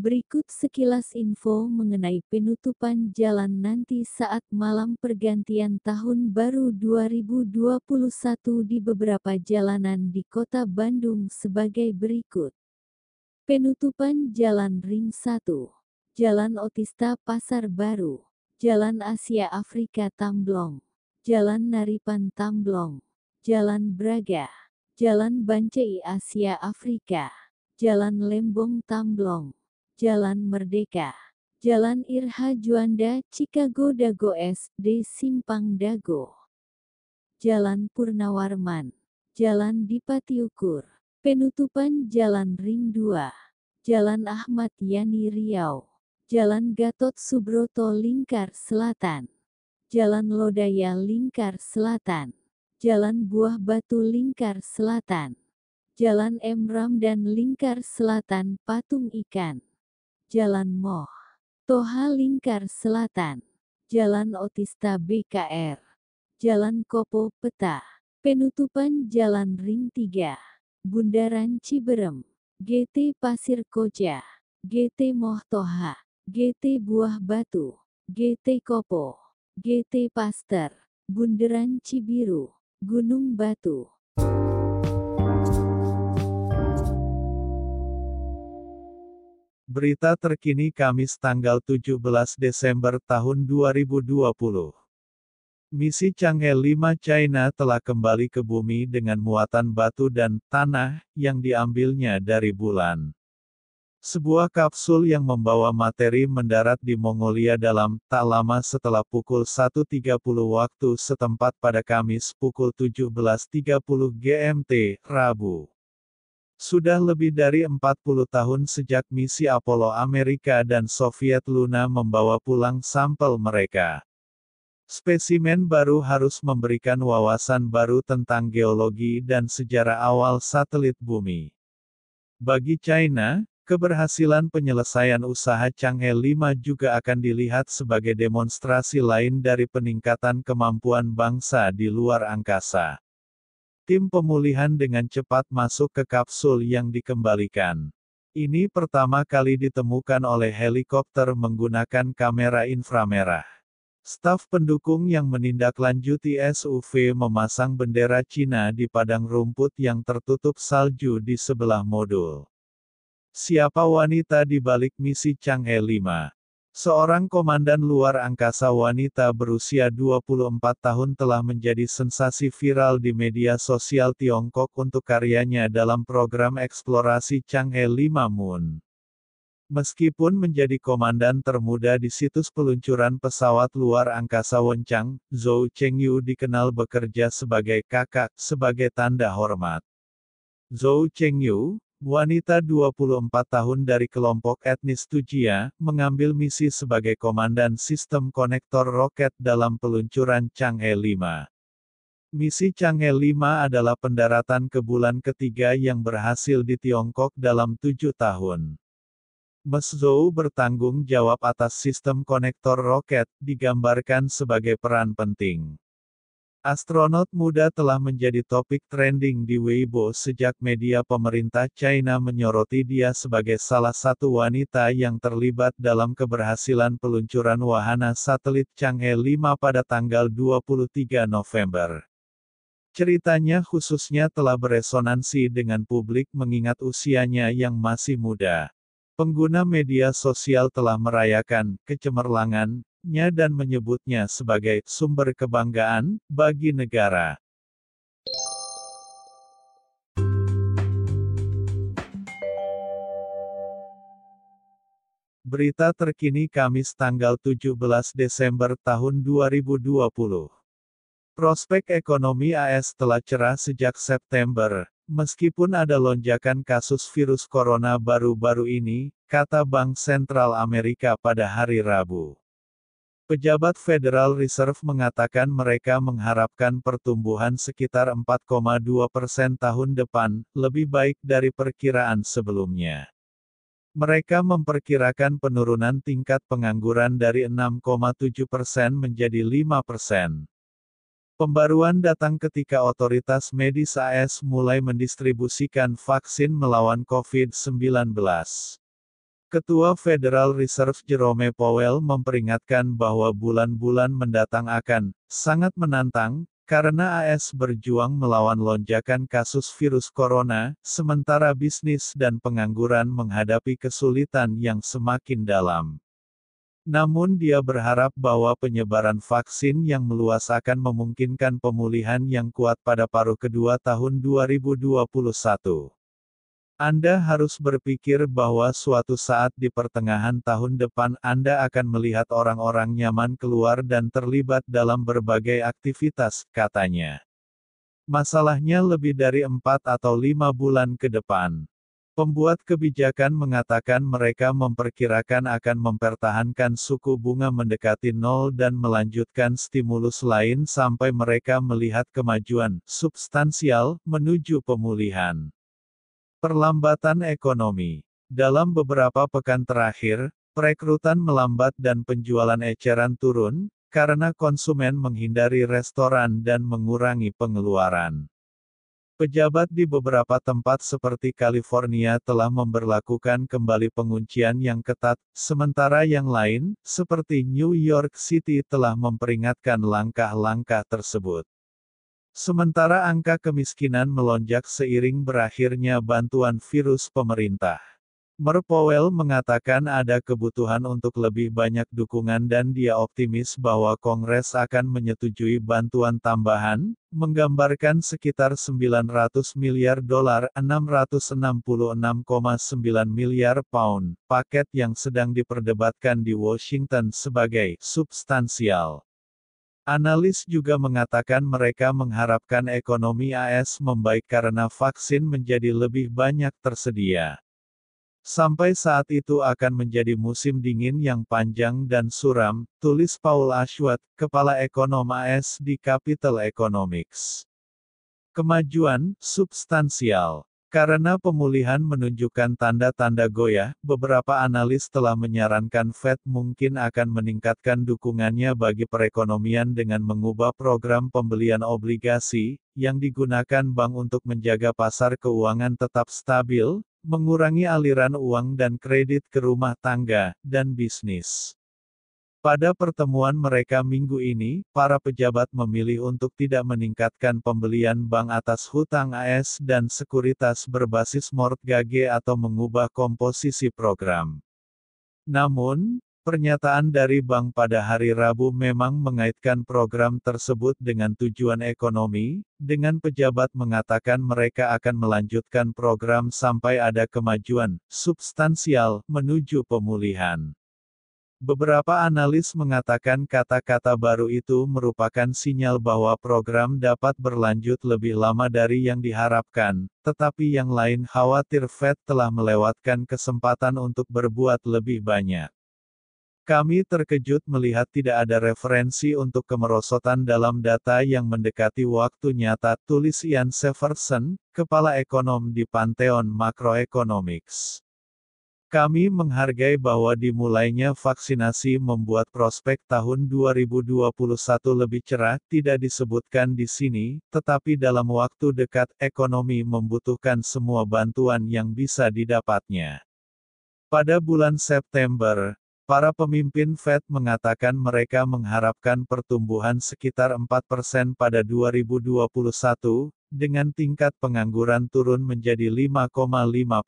Berikut sekilas info mengenai penutupan jalan nanti saat malam pergantian tahun baru 2021 di beberapa jalanan di kota Bandung sebagai berikut. Penutupan Jalan Ring 1, Jalan Otista Pasar Baru, Jalan Asia Afrika Tamblong, Jalan Naripan Tamblong, Jalan Braga, Jalan Bancai Asia Afrika, Jalan Lembong Tamblong, Jalan Merdeka, Jalan Irha Juanda, Chicago Dago SD Simpang Dago, Jalan Purnawarman, Jalan Dipatiukur, penutupan Jalan Ring 2, Jalan Ahmad Yani Riau, Jalan Gatot Subroto Lingkar Selatan, Jalan Lodaya Lingkar Selatan, Jalan Buah Batu Lingkar Selatan, Jalan Emram dan Lingkar Selatan Patung Ikan. Jalan Moh, Toha Lingkar Selatan, Jalan Otista BKR, Jalan Kopo Peta, penutupan Jalan Ring 3, Bundaran Ciberem, GT Pasir Koja, GT Moh Toha, GT Buah Batu, GT Kopo, GT Paster, Bundaran Cibiru, Gunung Batu. Berita terkini Kamis tanggal 17 Desember tahun 2020. Misi Chang'e 5 China telah kembali ke bumi dengan muatan batu dan tanah yang diambilnya dari bulan. Sebuah kapsul yang membawa materi mendarat di Mongolia dalam tak lama setelah pukul 1.30 waktu setempat pada Kamis pukul 17.30 GMT, Rabu. Sudah lebih dari 40 tahun sejak misi Apollo Amerika dan Soviet Luna membawa pulang sampel mereka. Spesimen baru harus memberikan wawasan baru tentang geologi dan sejarah awal satelit bumi. Bagi China, keberhasilan penyelesaian usaha Chang'e 5 juga akan dilihat sebagai demonstrasi lain dari peningkatan kemampuan bangsa di luar angkasa. Tim pemulihan dengan cepat masuk ke kapsul yang dikembalikan. Ini pertama kali ditemukan oleh helikopter menggunakan kamera inframerah. Staf pendukung yang menindaklanjuti SUV memasang bendera Cina di padang rumput yang tertutup salju di sebelah modul. Siapa wanita di balik misi Chang'e 5? Seorang komandan luar angkasa wanita berusia 24 tahun telah menjadi sensasi viral di media sosial Tiongkok untuk karyanya dalam program eksplorasi Chang'e 5 Moon. Meskipun menjadi komandan termuda di situs peluncuran pesawat luar angkasa Wenchang, Zhou Chengyu dikenal bekerja sebagai kakak, sebagai tanda hormat. Zhou Chengyu, Wanita 24 tahun dari kelompok etnis Tujia, mengambil misi sebagai komandan sistem konektor roket dalam peluncuran Chang'e 5. Misi Chang'e 5 adalah pendaratan ke bulan ketiga yang berhasil di Tiongkok dalam tujuh tahun. Mes Zhou bertanggung jawab atas sistem konektor roket, digambarkan sebagai peran penting. Astronot muda telah menjadi topik trending di Weibo sejak media pemerintah China menyoroti dia sebagai salah satu wanita yang terlibat dalam keberhasilan peluncuran wahana satelit Chang'e 5 pada tanggal 23 November. Ceritanya khususnya telah beresonansi dengan publik mengingat usianya yang masih muda. Pengguna media sosial telah merayakan kecemerlangan nya dan menyebutnya sebagai sumber kebanggaan bagi negara. Berita terkini Kamis tanggal 17 Desember tahun 2020. Prospek ekonomi AS telah cerah sejak September, meskipun ada lonjakan kasus virus corona baru-baru ini, kata Bank Sentral Amerika pada hari Rabu. Pejabat Federal Reserve mengatakan mereka mengharapkan pertumbuhan sekitar 4,2 persen tahun depan, lebih baik dari perkiraan sebelumnya. Mereka memperkirakan penurunan tingkat pengangguran dari 6,7 persen menjadi 5 persen. Pembaruan datang ketika otoritas medis AS mulai mendistribusikan vaksin melawan COVID-19. Ketua Federal Reserve Jerome Powell memperingatkan bahwa bulan-bulan mendatang akan sangat menantang karena AS berjuang melawan lonjakan kasus virus corona, sementara bisnis dan pengangguran menghadapi kesulitan yang semakin dalam. Namun dia berharap bahwa penyebaran vaksin yang meluas akan memungkinkan pemulihan yang kuat pada paruh kedua tahun 2021. Anda harus berpikir bahwa suatu saat di pertengahan tahun depan Anda akan melihat orang-orang nyaman keluar dan terlibat dalam berbagai aktivitas, katanya. Masalahnya lebih dari empat atau lima bulan ke depan. Pembuat kebijakan mengatakan mereka memperkirakan akan mempertahankan suku bunga mendekati nol dan melanjutkan stimulus lain sampai mereka melihat kemajuan substansial menuju pemulihan. Perlambatan ekonomi. Dalam beberapa pekan terakhir, perekrutan melambat dan penjualan eceran turun, karena konsumen menghindari restoran dan mengurangi pengeluaran. Pejabat di beberapa tempat seperti California telah memberlakukan kembali penguncian yang ketat, sementara yang lain, seperti New York City telah memperingatkan langkah-langkah tersebut. Sementara angka kemiskinan melonjak seiring berakhirnya bantuan virus pemerintah. Mer Powell mengatakan ada kebutuhan untuk lebih banyak dukungan dan dia optimis bahwa Kongres akan menyetujui bantuan tambahan, menggambarkan sekitar 900 miliar dolar 666,9 miliar pound, paket yang sedang diperdebatkan di Washington sebagai substansial. Analis juga mengatakan mereka mengharapkan ekonomi AS membaik karena vaksin menjadi lebih banyak tersedia. Sampai saat itu akan menjadi musim dingin yang panjang dan suram, tulis Paul Ashworth, kepala ekonom AS di Capital Economics. Kemajuan substansial karena pemulihan menunjukkan tanda-tanda goyah, beberapa analis telah menyarankan Fed mungkin akan meningkatkan dukungannya bagi perekonomian dengan mengubah program pembelian obligasi, yang digunakan bank untuk menjaga pasar keuangan tetap stabil, mengurangi aliran uang dan kredit ke rumah tangga, dan bisnis. Pada pertemuan mereka minggu ini, para pejabat memilih untuk tidak meningkatkan pembelian bank atas hutang AS dan sekuritas berbasis mortgage atau mengubah komposisi program. Namun, pernyataan dari bank pada hari Rabu memang mengaitkan program tersebut dengan tujuan ekonomi, dengan pejabat mengatakan mereka akan melanjutkan program sampai ada kemajuan substansial menuju pemulihan. Beberapa analis mengatakan kata-kata baru itu merupakan sinyal bahwa program dapat berlanjut lebih lama dari yang diharapkan, tetapi yang lain khawatir Fed telah melewatkan kesempatan untuk berbuat lebih banyak. Kami terkejut melihat tidak ada referensi untuk kemerosotan dalam data yang mendekati waktu nyata, tulis Ian Severson, kepala ekonom di Pantheon Macroeconomics. Kami menghargai bahwa dimulainya vaksinasi membuat prospek tahun 2021 lebih cerah, tidak disebutkan di sini, tetapi dalam waktu dekat, ekonomi membutuhkan semua bantuan yang bisa didapatnya. Pada bulan September, para pemimpin Fed mengatakan mereka mengharapkan pertumbuhan sekitar 4% pada 2021, dengan tingkat pengangguran turun menjadi 5,5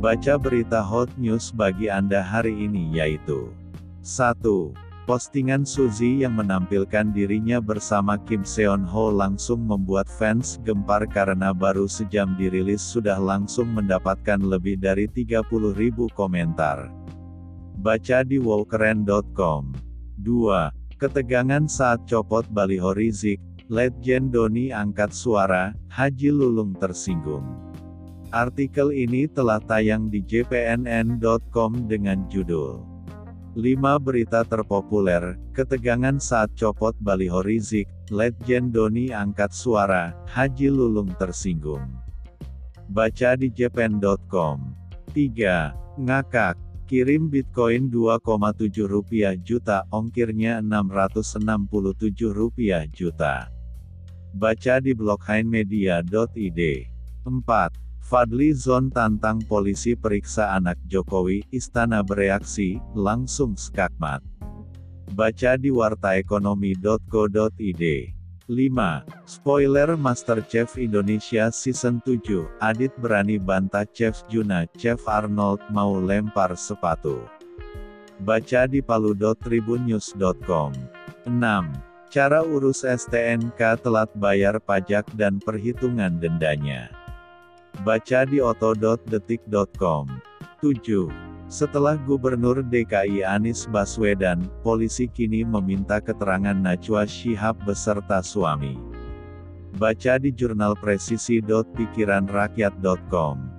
Baca berita hot news bagi Anda hari ini yaitu 1. Postingan Suzy yang menampilkan dirinya bersama Kim Seon Ho langsung membuat fans gempar karena baru sejam dirilis sudah langsung mendapatkan lebih dari 30.000 komentar. Baca di wowkeren.com. 2. Ketegangan saat copot baliho Rizik, Legend Doni angkat suara, Haji Lulung tersinggung. Artikel ini telah tayang di jpnn.com dengan judul 5 berita terpopuler, ketegangan saat copot baliho Rizik, Legend Doni angkat suara, Haji Lulung tersinggung. Baca di jpn.com. 3. Ngakak, kirim Bitcoin 2,7 rupiah juta, ongkirnya 667 rupiah juta. Baca di bloghainmedia.id. 4. Fadli Zon tantang polisi periksa anak Jokowi, istana bereaksi, langsung skakmat. Baca di wartaekonomi.co.id. 5. Spoiler Masterchef Indonesia Season 7, Adit berani bantah Chef Juna, Chef Arnold mau lempar sepatu. Baca di palu.tribunnews.com. 6. Cara urus STNK telat bayar pajak dan perhitungan dendanya. Baca di oto.detik.com. 7. Setelah Gubernur DKI Anies Baswedan, polisi kini meminta keterangan Najwa Shihab beserta suami. Baca di jurnal presisi.pikiranrakyat.com.